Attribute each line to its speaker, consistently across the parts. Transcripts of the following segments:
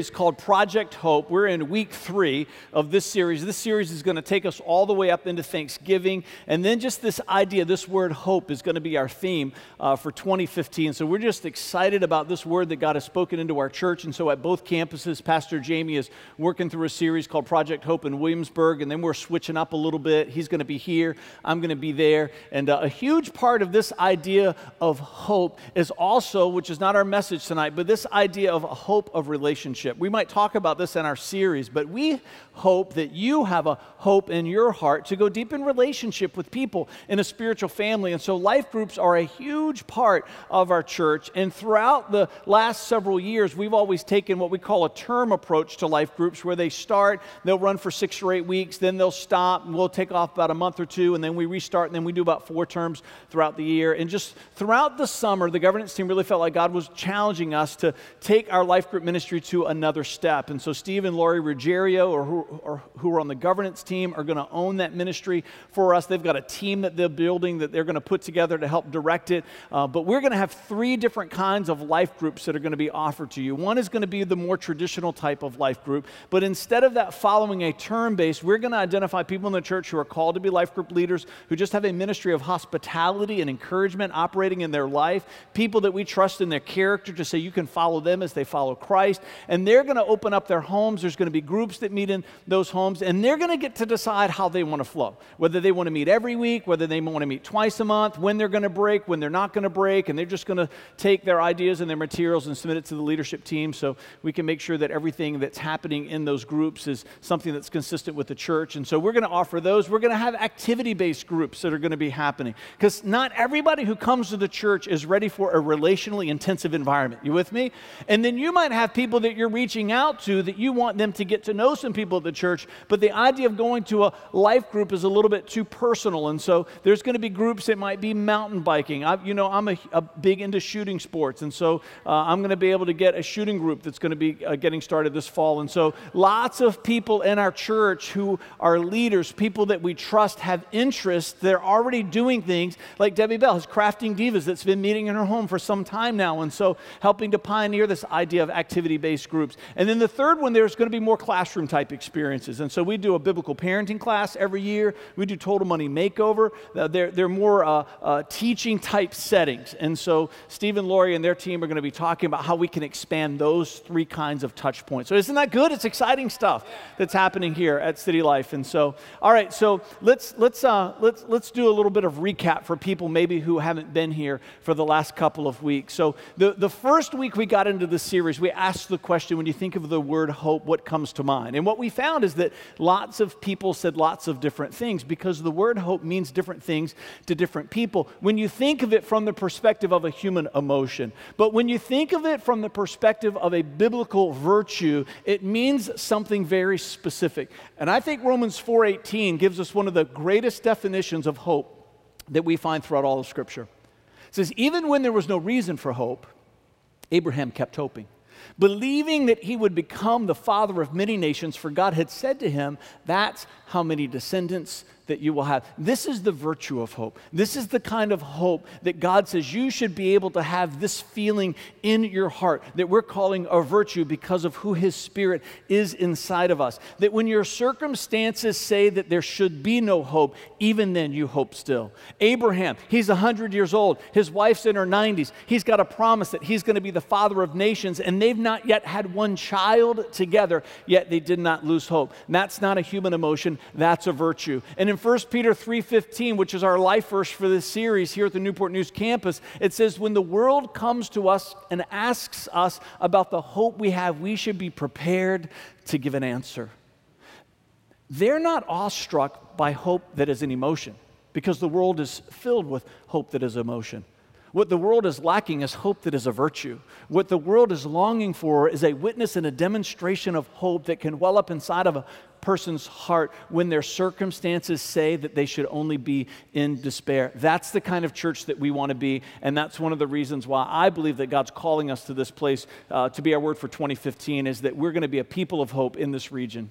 Speaker 1: series called Project Hope. We're in week three of this series. This series is going to take us all the way up into Thanksgiving. And then just this idea, this word hope, is going to be our theme uh, for 2015. So we're just excited about this word that God has spoken into our church. And so at both campuses, Pastor Jamie is working through a series called Project Hope in Williamsburg. And then we're switching up a little bit. He's going to be here, I'm going to be there. And uh, a huge part of this idea of hope is also, which is not our message tonight, but this idea of hope of relationship. We might talk about this in our series, but we hope that you have a hope in your heart to go deep in relationship with people in a spiritual family. And so, life groups are a huge part of our church. And throughout the last several years, we've always taken what we call a term approach to life groups, where they start, they'll run for six or eight weeks, then they'll stop, and we'll take off about a month or two, and then we restart, and then we do about four terms throughout the year. And just throughout the summer, the governance team really felt like God was challenging us to take our life group ministry to another step. And so, Steve and Laurie Ruggiero, or who, or who are on the governance team, are going to own that ministry for us. They've got a team that they're building that they're going to put together to help direct it. Uh, but we're going to have three different kinds of life groups that are going to be offered to you. One is going to be the more traditional type of life group, but instead of that following a term base, we're going to identify people in the church who are called to be life group leaders, who just have a ministry of hospitality and encouragement operating in their life, people that we trust in their character to say you can follow them as they follow Christ. And they're going to open up their homes. There's going to be groups that meet in those homes, and they're going to get to decide how they want to flow. Whether they want to meet every week, whether they want to meet twice a month, when they're going to break, when they're not going to break, and they're just going to take their ideas and their materials and submit it to the leadership team so we can make sure that everything that's happening in those groups is something that's consistent with the church. And so we're going to offer those. We're going to have activity based groups that are going to be happening because not everybody who comes to the church is ready for a relationally intensive environment. You with me? And then you might have people that you're reaching out to that you want them to get to know some people at the church, but the idea of going to a life group is a little bit too personal. And so there's going to be groups that might be mountain biking. I, you know, I'm a, a, big into shooting sports, and so uh, I'm going to be able to get a shooting group that's going to be uh, getting started this fall. And so lots of people in our church who are leaders, people that we trust, have interests. They're already doing things like Debbie Bell has Crafting Divas that's been meeting in her home for some time now, and so helping to pioneer this idea of activity based groups. And then the third one, there's going to be more classroom type experiences. And so we do a biblical parenting class every year. We do Total Money Makeover. Uh, they're, they're more uh, uh, teaching type settings. And so Steve and Laurie and their team are going to be talking about how we can expand those three kinds of touch points. So isn't that good? It's exciting stuff that's happening here at City Life. And so, all right, so let's, let's, uh, let's, let's do a little bit of recap for people maybe who haven't been here for the last couple of weeks. So the, the first week we got into this series, we asked the question, when you think of the word hope, what comes to mind? And what we found is that lots of people said lots of different things because the word hope means different things to different people when you think of it from the perspective of a human emotion. But when you think of it from the perspective of a biblical virtue, it means something very specific. And I think Romans 4:18 gives us one of the greatest definitions of hope that we find throughout all of scripture. It says even when there was no reason for hope, Abraham kept hoping believing that he would become the father of many nations, for God had said to him, That's how many descendants that you will have. This is the virtue of hope. This is the kind of hope that God says you should be able to have this feeling in your heart that we're calling a virtue because of who His Spirit is inside of us. That when your circumstances say that there should be no hope, even then you hope still. Abraham, he's 100 years old. His wife's in her 90s. He's got a promise that he's going to be the father of nations, and they've not yet had one child together, yet they did not lose hope. And that's not a human emotion, that's a virtue. And in 1 Peter 3:15, which is our life verse for this series here at the Newport News campus, it says when the world comes to us and asks us about the hope we have, we should be prepared to give an answer. They're not awestruck by hope that is an emotion because the world is filled with hope that is emotion. What the world is lacking is hope that is a virtue. What the world is longing for is a witness and a demonstration of hope that can well up inside of a person's heart when their circumstances say that they should only be in despair. That's the kind of church that we want to be, and that's one of the reasons why I believe that God's calling us to this place uh, to be our word for 2015 is that we're going to be a people of hope in this region.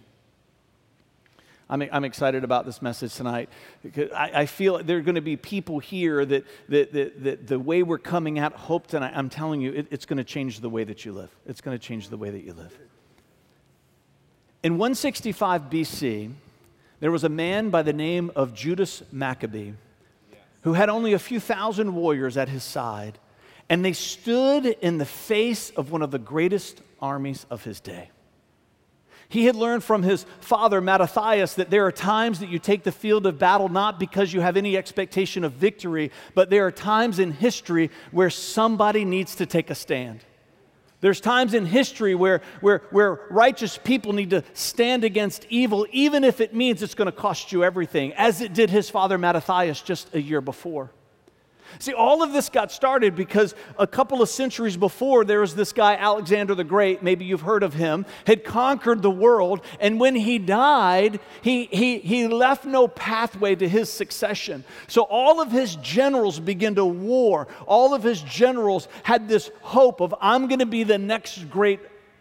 Speaker 1: I'm, I'm excited about this message tonight. Because I, I feel there are going to be people here that, that, that, that, the way we're coming at hope tonight, I'm telling you, it, it's going to change the way that you live. It's going to change the way that you live. In 165 BC, there was a man by the name of Judas Maccabee who had only a few thousand warriors at his side, and they stood in the face of one of the greatest armies of his day. He had learned from his father, Mattathias, that there are times that you take the field of battle not because you have any expectation of victory, but there are times in history where somebody needs to take a stand. There's times in history where, where, where righteous people need to stand against evil, even if it means it's going to cost you everything, as it did his father Mattathias just a year before. See, all of this got started because a couple of centuries before, there was this guy, Alexander the Great, maybe you've heard of him, had conquered the world. And when he died, he, he, he left no pathway to his succession. So all of his generals began to war. All of his generals had this hope of, I'm going to be the next great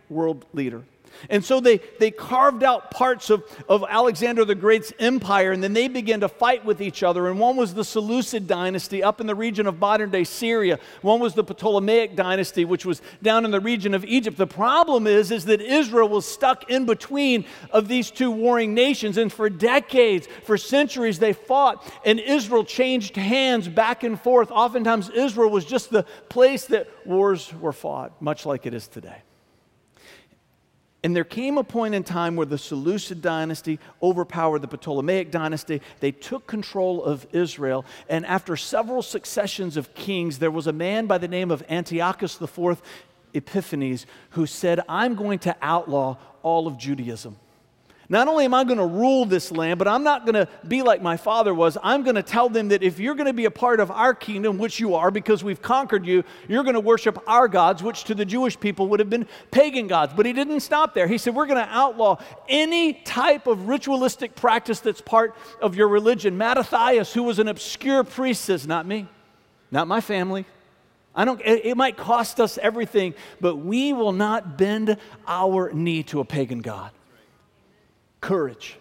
Speaker 1: world leader. And so they, they carved out parts of, of Alexander the Great's empire, and then they began to fight with each other. And one was the Seleucid dynasty up in the region of modern day Syria. One was the Ptolemaic dynasty, which was down in the region of Egypt. The problem is, is that Israel was stuck in between of these two warring nations. And for decades, for centuries, they fought, and Israel changed hands back and forth. Oftentimes, Israel was just the place that wars were fought, much like it is today. And there came a point in time where the Seleucid dynasty overpowered the Ptolemaic dynasty. They took control of Israel. And after several successions of kings, there was a man by the name of Antiochus IV Epiphanes who said, I'm going to outlaw all of Judaism. Not only am I going to rule this land, but I'm not going to be like my father was. I'm going to tell them that if you're going to be a part of our kingdom, which you are because we've conquered you, you're going to worship our gods, which to the Jewish people would have been pagan gods. But he didn't stop there. He said, We're going to outlaw any type of ritualistic practice that's part of your religion. Mattathias, who was an obscure priest, says, Not me, not my family. I don't, it, it might cost us everything, but we will not bend our knee to a pagan God courage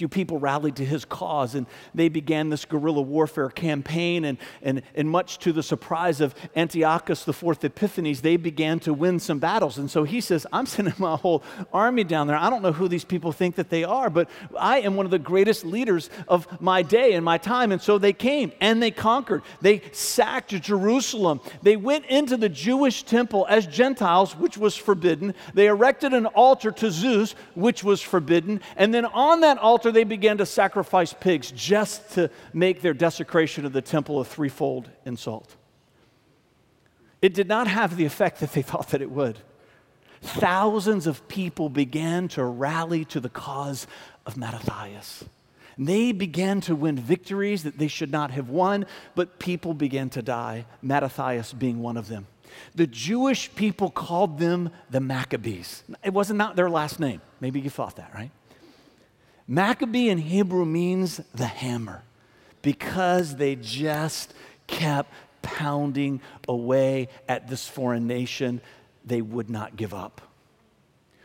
Speaker 1: few people rallied to his cause and they began this guerrilla warfare campaign. And, and, and much to the surprise of Antiochus the Fourth Epiphanes, they began to win some battles. And so he says, I'm sending my whole army down there. I don't know who these people think that they are, but I am one of the greatest leaders of my day and my time. And so they came and they conquered. They sacked Jerusalem. They went into the Jewish temple as Gentiles, which was forbidden. They erected an altar to Zeus, which was forbidden. And then on that altar, they began to sacrifice pigs just to make their desecration of the temple a threefold insult. It did not have the effect that they thought that it would. Thousands of people began to rally to the cause of Mattathias. They began to win victories that they should not have won, but people began to die, Mattathias being one of them. The Jewish people called them the Maccabees. It wasn't not their last name. Maybe you thought that, right? Maccabee in Hebrew means the hammer because they just kept pounding away at this foreign nation. They would not give up.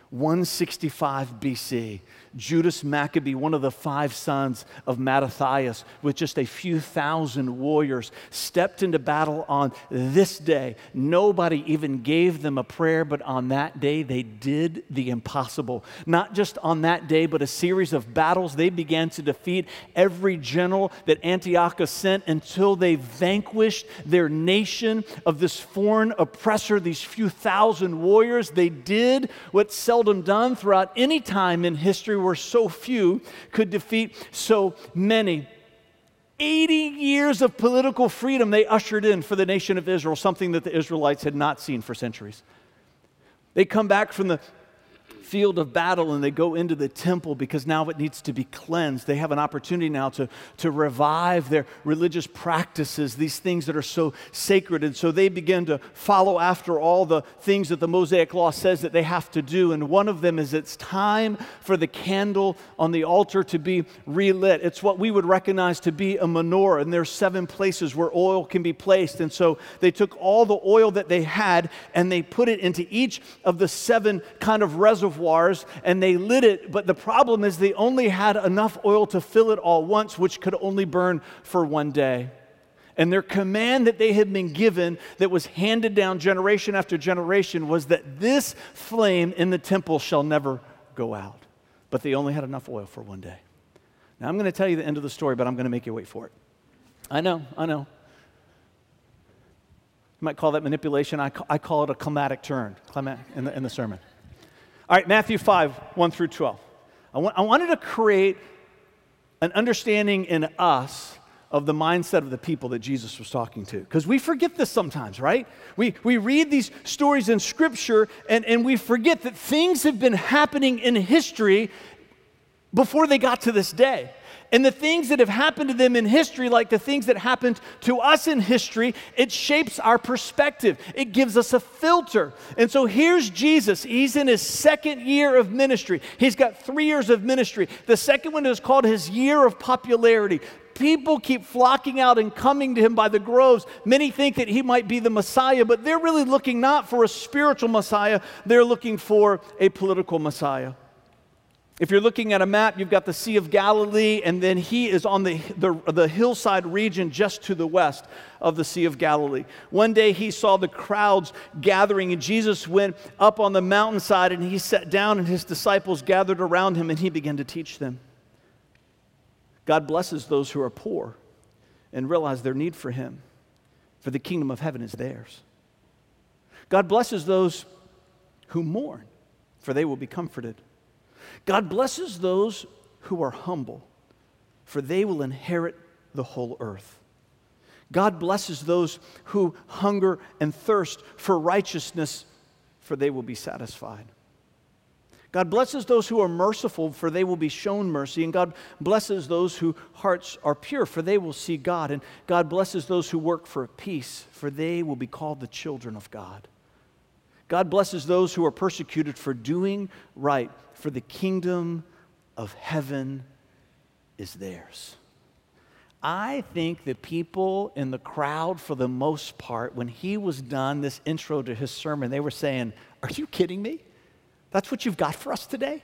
Speaker 1: 165 BC, Judas Maccabee, one of the five sons of Mattathias, with just a few thousand warriors, stepped into battle on this day. Nobody even gave them a prayer, but on that day they did the impossible. Not just on that day, but a series of battles. They began to defeat every general that Antiochus sent until they vanquished their nation of this foreign oppressor, these few thousand warriors. They did what seldom done throughout any time in history where so few could defeat so many. 80 years of political freedom they ushered in for the nation of Israel, something that the Israelites had not seen for centuries. They come back from the field of battle and they go into the temple because now it needs to be cleansed. They have an opportunity now to, to revive their religious practices, these things that are so sacred. And so they begin to follow after all the things that the Mosaic Law says that they have to do. And one of them is it's time for the candle on the altar to be relit. It's what we would recognize to be a menorah. And there's seven places where oil can be placed. And so they took all the oil that they had and they put it into each of the seven kind of reservoirs reservoirs and they lit it, but the problem is they only had enough oil to fill it all once, which could only burn for one day. And their command that they had been given, that was handed down generation after generation, was that this flame in the temple shall never go out. But they only had enough oil for one day. Now, I'm going to tell you the end of the story, but I'm going to make you wait for it. I know, I know. You might call that manipulation. I call, I call it a climatic turn in, the, in the sermon. All right, Matthew 5, 1 through 12. I, I wanted to create an understanding in us of the mindset of the people that Jesus was talking to. Because we forget this sometimes, right? We, we read these stories in Scripture and, and we forget that things have been happening in history before they got to this day. And the things that have happened to them in history, like the things that happened to us in history, it shapes our perspective. It gives us a filter. And so here's Jesus. He's in his second year of ministry. He's got three years of ministry. The second one is called his year of popularity. People keep flocking out and coming to him by the groves. Many think that he might be the Messiah, but they're really looking not for a spiritual Messiah, they're looking for a political Messiah. If you're looking at a map, you've got the Sea of Galilee, and then he is on the, the, the, hillside region just to the west of the Sea of Galilee. One day he saw the crowds gathering, and Jesus went up on the mountainside and he sat down, and his disciples gathered around him, and he began to teach them. God blesses those who are poor and realize their need for him, for the kingdom of heaven is theirs. God blesses those who mourn, for they will be comforted. God blesses those who are humble, for they will inherit the whole earth. God blesses those who hunger and thirst for righteousness, for they will be satisfied. God blesses those who are merciful, for they will be shown mercy. And God blesses those whose hearts are pure, for they will see God. And God blesses those who work for peace, for they will be called the children of God. God blesses those who are persecuted for doing right, for the kingdom of heaven is theirs. I think the people in the crowd, for the most part, when he was done this intro to his sermon, they were saying, Are you kidding me? That's what you've got for us today?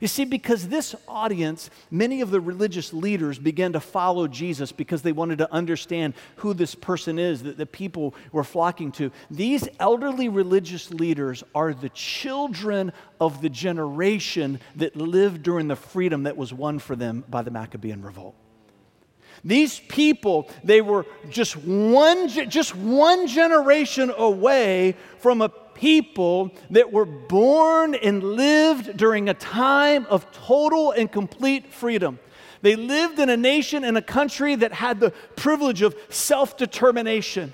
Speaker 1: You see, because this audience, many of the religious leaders began to follow Jesus because they wanted to understand who this person is that the people were flocking to. These elderly religious leaders are the children of the generation that lived during the freedom that was won for them by the Maccabean revolt. These people, they were just one, just one generation away from a people that were born and lived during a time of total and complete freedom. They lived in a nation and a country that had the privilege of self determination.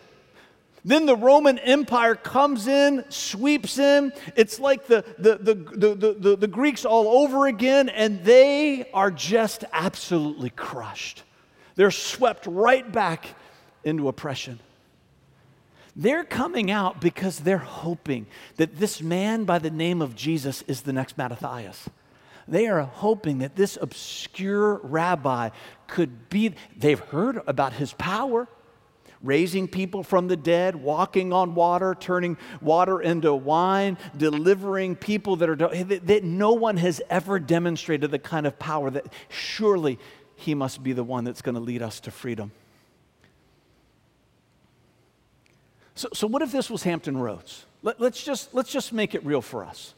Speaker 1: Then the Roman Empire comes in, sweeps in. It's like the, the, the, the, the, the, Greeks all over again, and they are just absolutely crushed. They're swept right back into oppression. They're coming out because they're hoping that this man by the name of Jesus is the next Mattathias. They are hoping that this obscure rabbi could be, they've heard about his power, raising people from the dead, walking on water, turning water into wine, delivering people that are, that no one has ever demonstrated the kind of power that surely he must be the one that's going to lead us to freedom. So, so what if this was Hampton Roads? Let, us just, let's just make it real for us.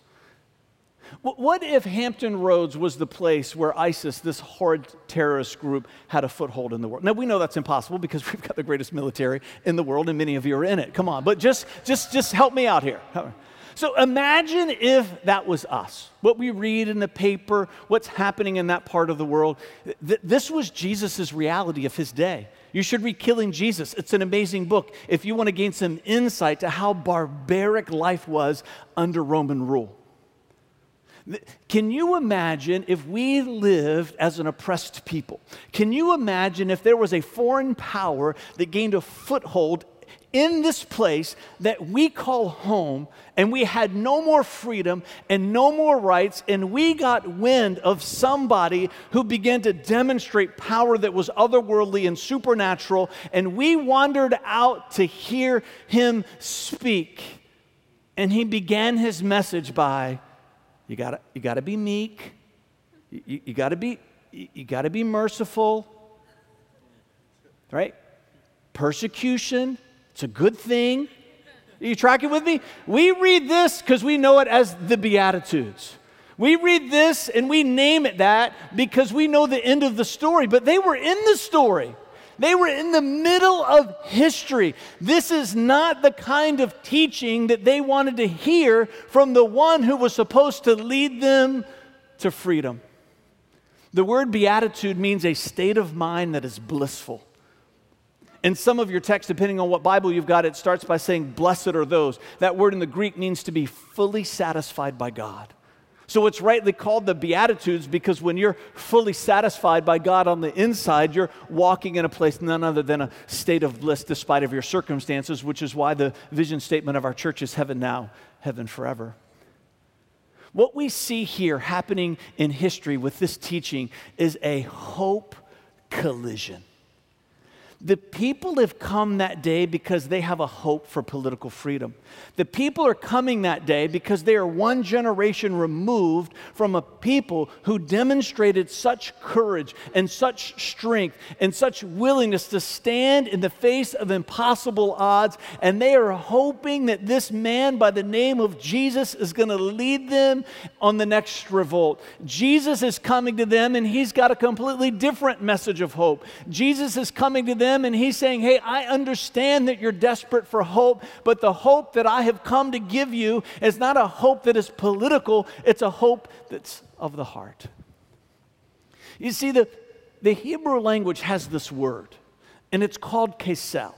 Speaker 1: What if Hampton Roads was the place where ISIS, this horrid terrorist group, had a foothold in the world? Now we know that's impossible because we've got the greatest military in the world, and many of you are in it. Come on, but just, just, just help me out here. So imagine if that was us. What we read in the paper, what's happening in that part of the world. This was Jesus' reality of his day. You should read Killing Jesus. It's an amazing book if you want to gain some insight to how barbaric life was under Roman rule. Can you imagine if we lived as an oppressed people? Can you imagine if there was a foreign power that gained a foothold in this place that we call home, and we had no more freedom and no more rights, and we got wind of somebody who began to demonstrate power that was otherworldly and supernatural, and we wandered out to hear him speak. And he began his message by, You gotta, you gotta be meek, you, you gotta be, you gotta be merciful, right? Persecution it's a good thing. Are you tracking with me? We read this because we know it as the Beatitudes. We read this and we name it that because we know the end of the story, but they were in the story. They were in the middle of history. This is not the kind of teaching that they wanted to hear from the one who was supposed to lead them to freedom. The word beatitude means a state of mind that is blissful. In some of your texts, depending on what Bible you've got, it starts by saying, Blessed are those. That word in the Greek means to be fully satisfied by God. So it's rightly called the Beatitudes because when you're fully satisfied by God on the inside, you're walking in a place none other than a state of bliss despite of your circumstances, which is why the vision statement of our church is heaven now, heaven forever. What we see here happening in history with this teaching is a hope collision. The people have come that day because they have a hope for political freedom. The people are coming that day because they are one generation removed from a people who demonstrated such courage and such strength and such willingness to stand in the face of impossible odds. And they are hoping that this man by the name of Jesus is going to lead them on the next revolt. Jesus is coming to them and he's got a completely different message of hope. Jesus is coming to them them and he's saying, Hey, I understand that you're desperate for hope, but the hope that I have come to give you is not a hope that is political, it's a hope that's of the heart. You see, the, the Hebrew language has this word, and it's called kesel.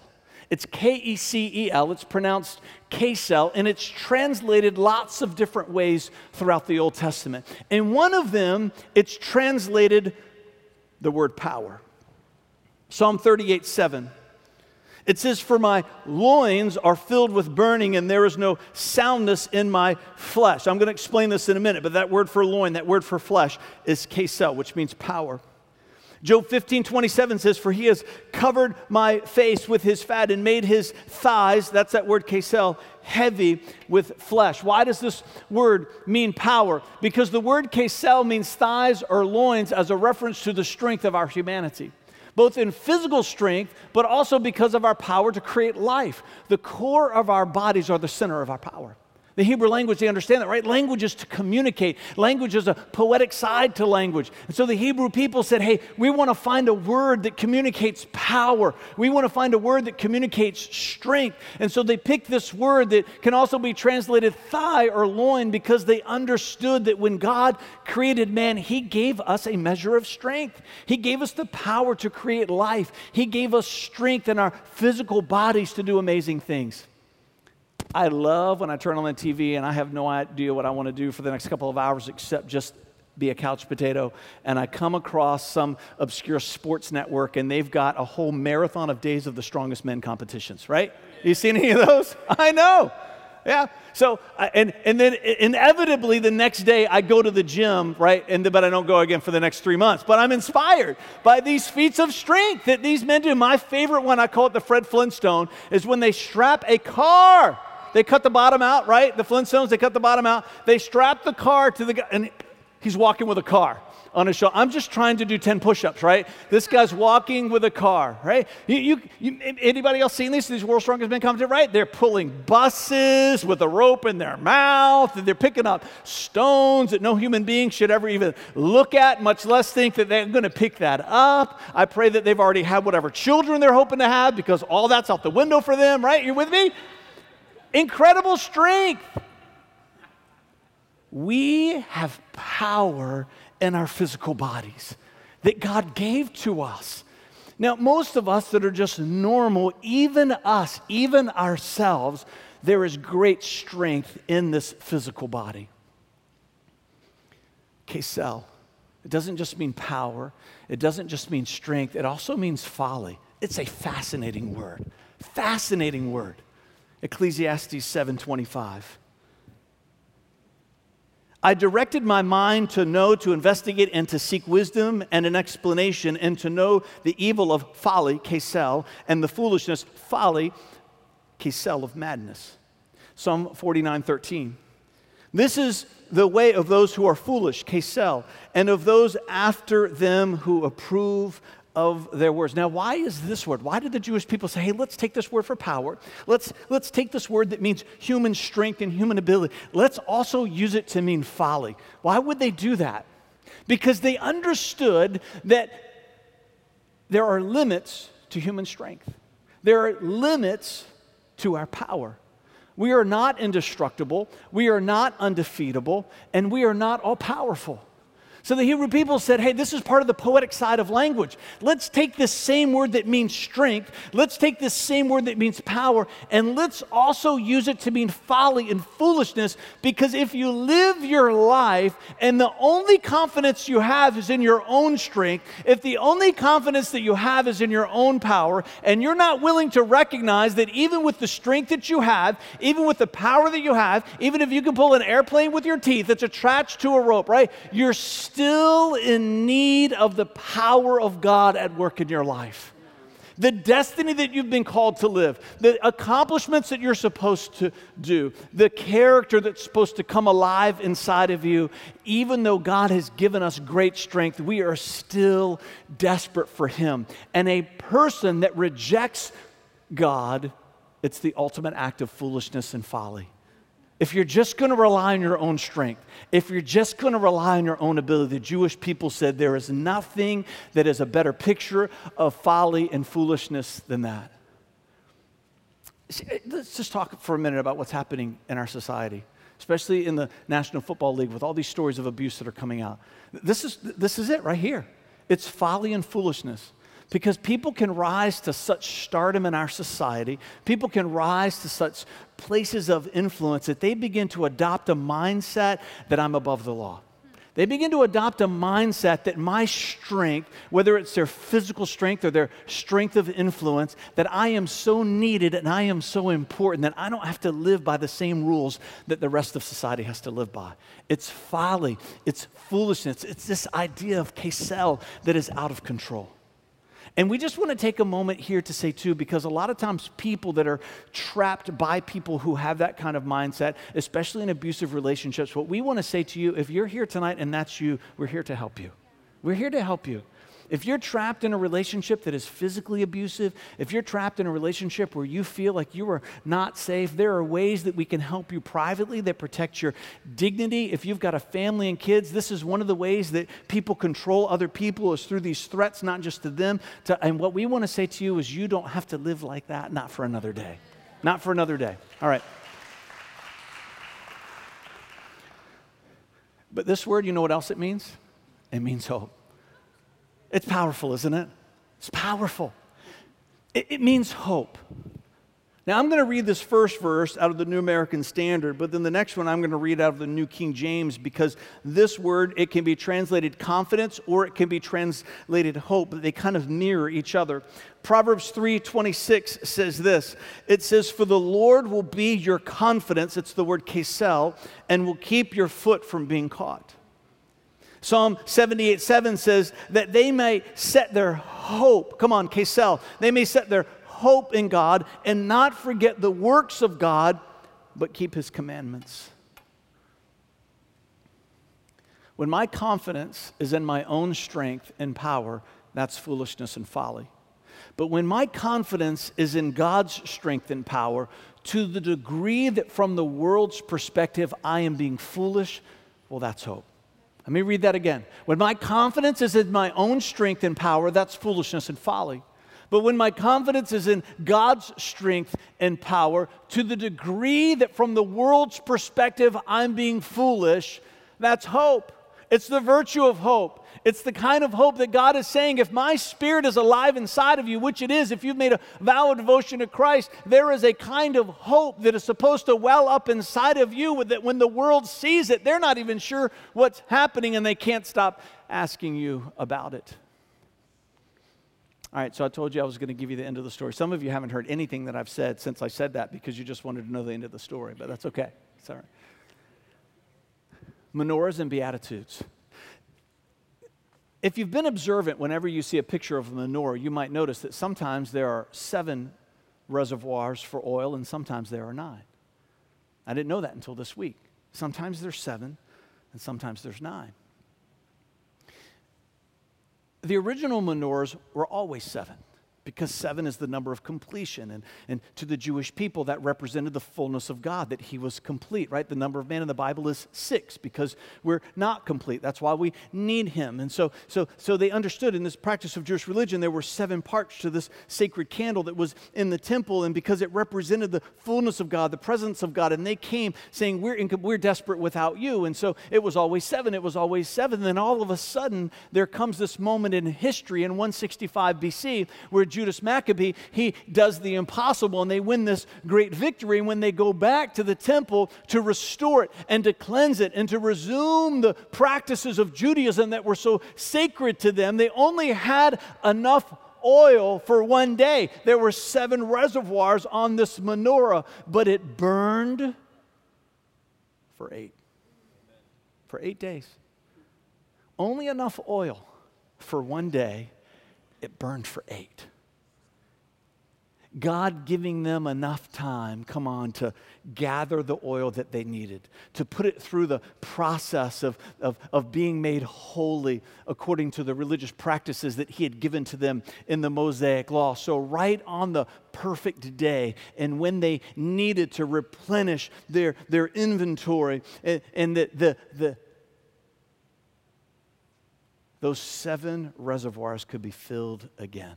Speaker 1: It's K E C E L. It's pronounced Kesel, and it's translated lots of different ways throughout the Old Testament. And one of them, it's translated the word power. Psalm 38 7. It says, For my loins are filled with burning, and there is no soundness in my flesh. I'm going to explain this in a minute, but that word for loin, that word for flesh, is kesel, which means power. Job 15, 27 says, For he has covered my face with his fat and made his thighs, that's that word kesel, heavy with flesh. Why does this word mean power? Because the word kesel means thighs or loins as a reference to the strength of our humanity both in physical strength, but also because of our power to create life. The core of our bodies are the center of our power. The Hebrew language, they understand that, right? Language is to communicate. Language is a poetic side to language. And so the Hebrew people said, hey, we want to find a word that communicates power. We want to find a word that communicates strength. And so they picked this word that can also be translated thigh or loin because they understood that when God created man, he gave us a measure of strength. He gave us the power to create life. He gave us strength in our physical bodies to do amazing things. I love when I turn on the TV and I have no idea what I want to do for the next couple of hours except just be a couch potato and I come across some obscure sports network and they've got a whole marathon of days of the strongest men competitions, right? You seen any of those? I know. Yeah. So, and, and then inevitably the next day I go to the gym, right? And, but I don't go again for the next three months. But I'm inspired by these feats of strength that these men do. My favorite one, I call it the Fred Flintstone, is when they strap a car they cut the bottom out, right? The Flintstones, they cut the bottom out. They strap the car to the guy, and he's walking with a car on his shoulder. I'm just trying to do 10 push ups, right? This guy's walking with a car, right? You, you, you, anybody else seen these? These World's Strongest Men commented, right? They're pulling buses with a rope in their mouth, and they're picking up stones that no human being should ever even look at, much less think that they're going to pick that up. I pray that they've already had whatever children they're hoping to have because all that's out the window for them, right? You're with me? Incredible strength. We have power in our physical bodies that God gave to us. Now, most of us that are just normal, even us, even ourselves, there is great strength in this physical body. Kesel. It doesn't just mean power, it doesn't just mean strength, it also means folly. It's a fascinating word. Fascinating word. Ecclesiastes 7:25. I directed my mind to know, to investigate, and to seek wisdom and an explanation, and to know the evil of folly, kesel, and the foolishness, folly, kesel of madness. Psalm 49:13. This is the way of those who are foolish, kesel, and of those after them who approve of their words. Now, why is this word? Why did the Jewish people say, hey, let's take this word for power? Let's, let's take this word that means human strength and human ability. Let's also use it to mean folly. Why would they do that? Because they understood that there are limits to human strength, there are limits to our power. We are not indestructible, we are not undefeatable, and we are not all powerful. So the Hebrew people said, hey, this is part of the poetic side of language. Let's take this same word that means strength, let's take this same word that means power, and let's also use it to mean folly and foolishness. Because if you live your life and the only confidence you have is in your own strength, if the only confidence that you have is in your own power, and you're not willing to recognize that even with the strength that you have, even with the power that you have, even if you can pull an airplane with your teeth that's attached to a rope, right? You're in need of the power of God at work in your life. The destiny that you've been called to live, the accomplishments that you're supposed to do, the character that's supposed to come alive inside of you, even though God has given us great strength, we are still desperate for Him. And a person that rejects God, it's the ultimate act of foolishness and folly if you're just going to rely on your own strength, if you're just going to rely on your own ability, the Jewish people said there is nothing that is a better picture of folly and foolishness than that. Eh, let's just talk for a minute about what's happening in our society, especially in the National Football League with all these stories of abuse that are coming out. This is, this is it right here. It's folly and foolishness because people can rise to such stardom in our society, people can rise to such places of influence that they begin to adopt a mindset that I'm above the law. They begin to adopt a mindset that my strength, whether it's their physical strength or their strength of influence, that I am so needed and I am so important that I don't have to live by the same rules that the rest of society has to live by. It's folly, it's foolishness, it's this idea of Kesel that is out of control. And we just want to take a moment here to say, too, because a lot of times people that are trapped by people who have that kind of mindset, especially in abusive relationships, what we want to say to you, if you're here tonight and that's you, we're here to help you. We're here to help you. If you're trapped in a relationship that is physically abusive, if you're trapped in a relationship where you feel like you are not safe, there are ways that we can help you privately that protect your dignity. If you've got a family and kids, this is one of the ways that people control other people is through these threats, not just to them. To, and what we want to say to you is you don't have to live like that, not for another day. Not for another day. All right. But this word, you know what else it means? It means hope. It's powerful, isn't it? It's powerful. It, it means hope. Now, I'm going to read this first verse out of the New American Standard, but then the next one I'm going to read out of the New King James because this word, it can be translated confidence or it can be translated hope, but they kind of mirror each other. Proverbs 3:26 says this. It says, "For the Lord will be your confidence, it's the word kesel, and will keep your foot from being caught." Psalm 78 7 says that they may set their hope, come on, Kesel, they may set their hope in God and not forget the works of God, but keep his commandments. When my confidence is in my own strength and power, that's foolishness and folly. But when my confidence is in God's strength and power, to the degree that from the world's perspective I am being foolish, well, that's hope. Let me read that again. When my confidence is in my own strength and power, that's foolishness and folly. But when my confidence is in God's strength and power, to the degree that from the world's perspective I'm being foolish, that's hope. It's the virtue of hope. It's the kind of hope that God is saying if my spirit is alive inside of you, which it is, if you've made a vow of devotion to Christ, there is a kind of hope that is supposed to well up inside of you that when the world sees it, they're not even sure what's happening and they can't stop asking you about it. All right, so I told you I was going to give you the end of the story. Some of you haven't heard anything that I've said since I said that because you just wanted to know the end of the story, but that's okay. Right. Menorahs and Beatitudes. If you've been observant, whenever you see a picture of a menorah, you might notice that sometimes there are seven reservoirs for oil and sometimes there are nine. I didn't know that until this week. Sometimes there's seven and sometimes there's nine. The original menorahs were always seven because seven is the number of completion. And, and to the Jewish people, that represented the fullness of God, that he was complete, right? The number of man in the Bible is six because we're not complete. That's why we need him. And so, so, so they understood in this practice of Jewish religion, there were seven parts to this sacred candle that was in the temple. And because it represented the fullness of God, the presence of God, and they came saying, We're, in, we're desperate without you. And so it was always seven, it was always seven. And then all of a sudden, there comes this moment in history in 165 BC where Judas Maccabee, he does the impossible and they win this great victory. When they go back to the temple to restore it and to cleanse it and to resume the practices of Judaism that were so sacred to them, they only had enough oil for one day. There were seven reservoirs on this menorah, but it burned for eight. For eight days. Only enough oil for one day, it burned for eight. God giving them enough time, come on, to gather the oil that they needed, to put it through the process of, of, of being made holy according to the religious practices that He had given to them in the Mosaic Law. So, right on the perfect day, and when they needed to replenish their, their inventory, and, and the, the, the, those seven reservoirs could be filled again.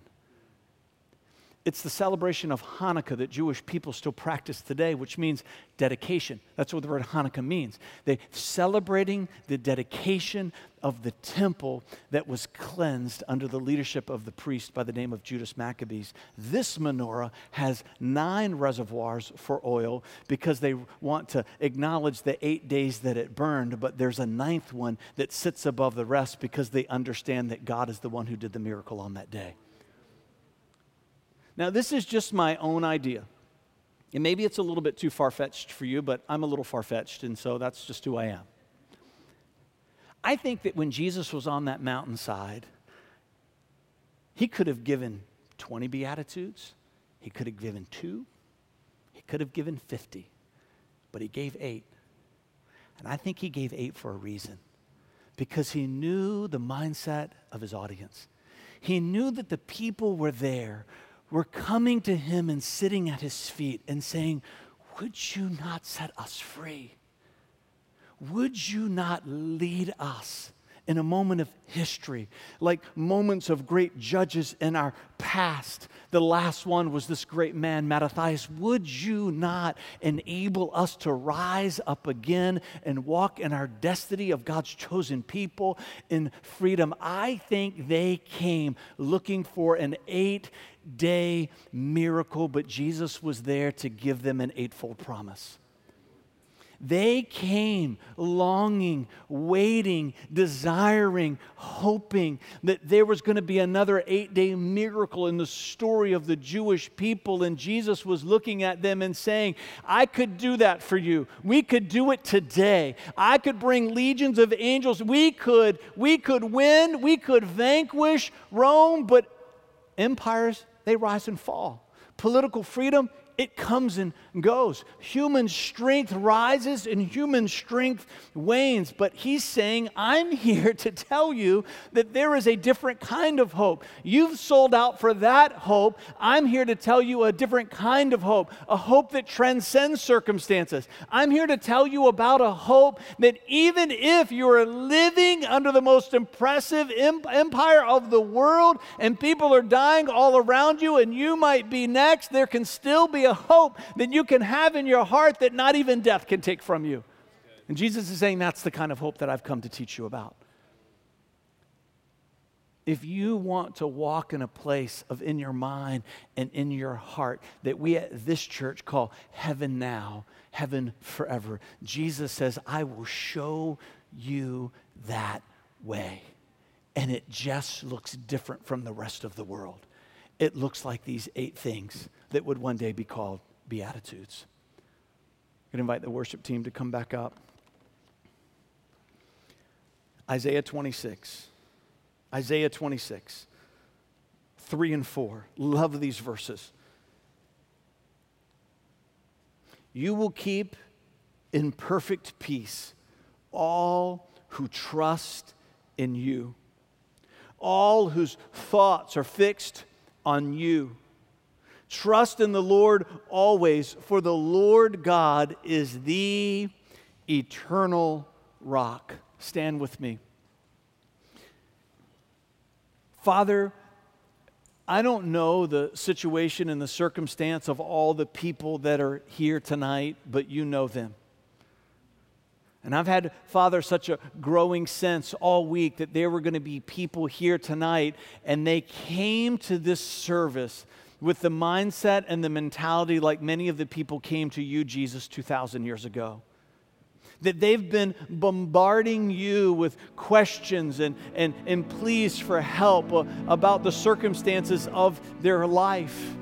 Speaker 1: It's the celebration of Hanukkah that Jewish people still practice today, which means dedication. That's what the word Hanukkah means. They're celebrating the dedication of the temple that was cleansed under the leadership of the priest by the name of Judas Maccabees. This menorah has nine reservoirs for oil because they want to acknowledge the eight days that it burned, but there's a ninth one that sits above the rest because they understand that God is the one who did the miracle on that day. Now, this is just my own idea. And maybe it's a little bit too far fetched for you, but I'm a little far fetched, and so that's just who I am. I think that when Jesus was on that mountainside, he could have given 20 Beatitudes, he could have given two, he could have given 50, but he gave eight. And I think he gave eight for a reason because he knew the mindset of his audience. He knew that the people were there were coming to him and sitting at his feet and saying, Would you not set us free? Would you not lead us in a moment of history, like moments of great judges in our past? The last one was this great man, Mattathias. Would you not enable us to rise up again and walk in our destiny of God's chosen people in freedom? I think they came looking for an eight day miracle, but Jesus was there to give them an eightfold promise. They came longing, waiting, desiring, hoping that there was going to be another eight day miracle in the story of the Jewish people. And Jesus was looking at them and saying, I could do that for you. We could do it today. I could bring legions of angels. We could, we could win. We could vanquish Rome, but empires they rise and fall. Political freedom, it comes and goes. Human strength rises and human strength wanes. But he's saying, I'm here to tell you that there is a different kind of hope. You've sold out for that hope. I'm here to tell you a different kind of hope, a hope that transcends circumstances. I'm here to tell you about a hope that even if you're living under the most impressive empire of the world and people are dying all around you and you might be next, there can still be a hope that you can have in your heart that not even death can take from you. And Jesus is saying that's the kind of hope that I've come to teach you about. If you want to walk in a place of in your mind and in your heart that we at this church call heaven now, heaven forever, Jesus says, I will show you that way. And it just looks different from the rest of the world. It looks like these eight things that would one day be called Beatitudes. I'm going to invite the worship team to come back up. Isaiah 26. Isaiah 26, 3 and 4. Love these verses. You will keep in perfect peace all who trust in you all whose thoughts are fixed on you. Trust in the Lord always, for the Lord God is the eternal rock. Stand with me. Father, I don't know the situation and the circumstance of all the people that are here tonight, but you know them. And I've had, Father, such a growing sense all week that there were going to be people here tonight, and they came to this service with the mindset and the mentality like many of the people came to you, Jesus, 2,000 years ago that they've been bombarding you with questions and, and, and pleas for help uh, about the circumstances of their life.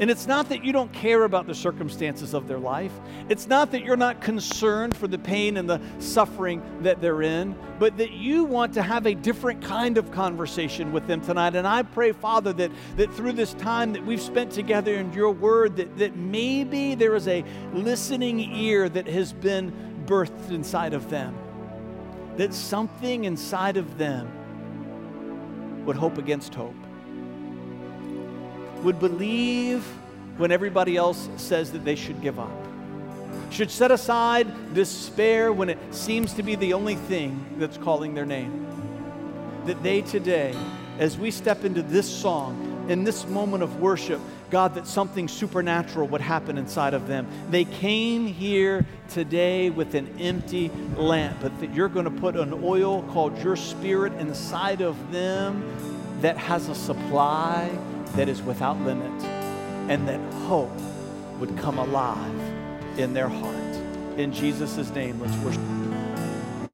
Speaker 1: And it's not that you don't care about the circumstances of their life. It's not that you're not concerned for the pain and the suffering that they're in, but that you want to have a different kind of conversation with them tonight. And I pray, Father, that, that through this time that we've spent together in your word, that, that maybe there is a listening ear that has been birthed inside of them, that something inside of them would hope against hope would believe when everybody else says that they should give up, should set aside despair when it seems to be the only thing that's calling their name. That they today, as we step into this song, in this moment of worship, God, that something supernatural would happen inside of them. They came here today with an empty lamp, but that you're going to put an oil called your spirit inside of them that has a supply that is without limit and that hope would come alive in their heart. In Jesus' name, let's worship.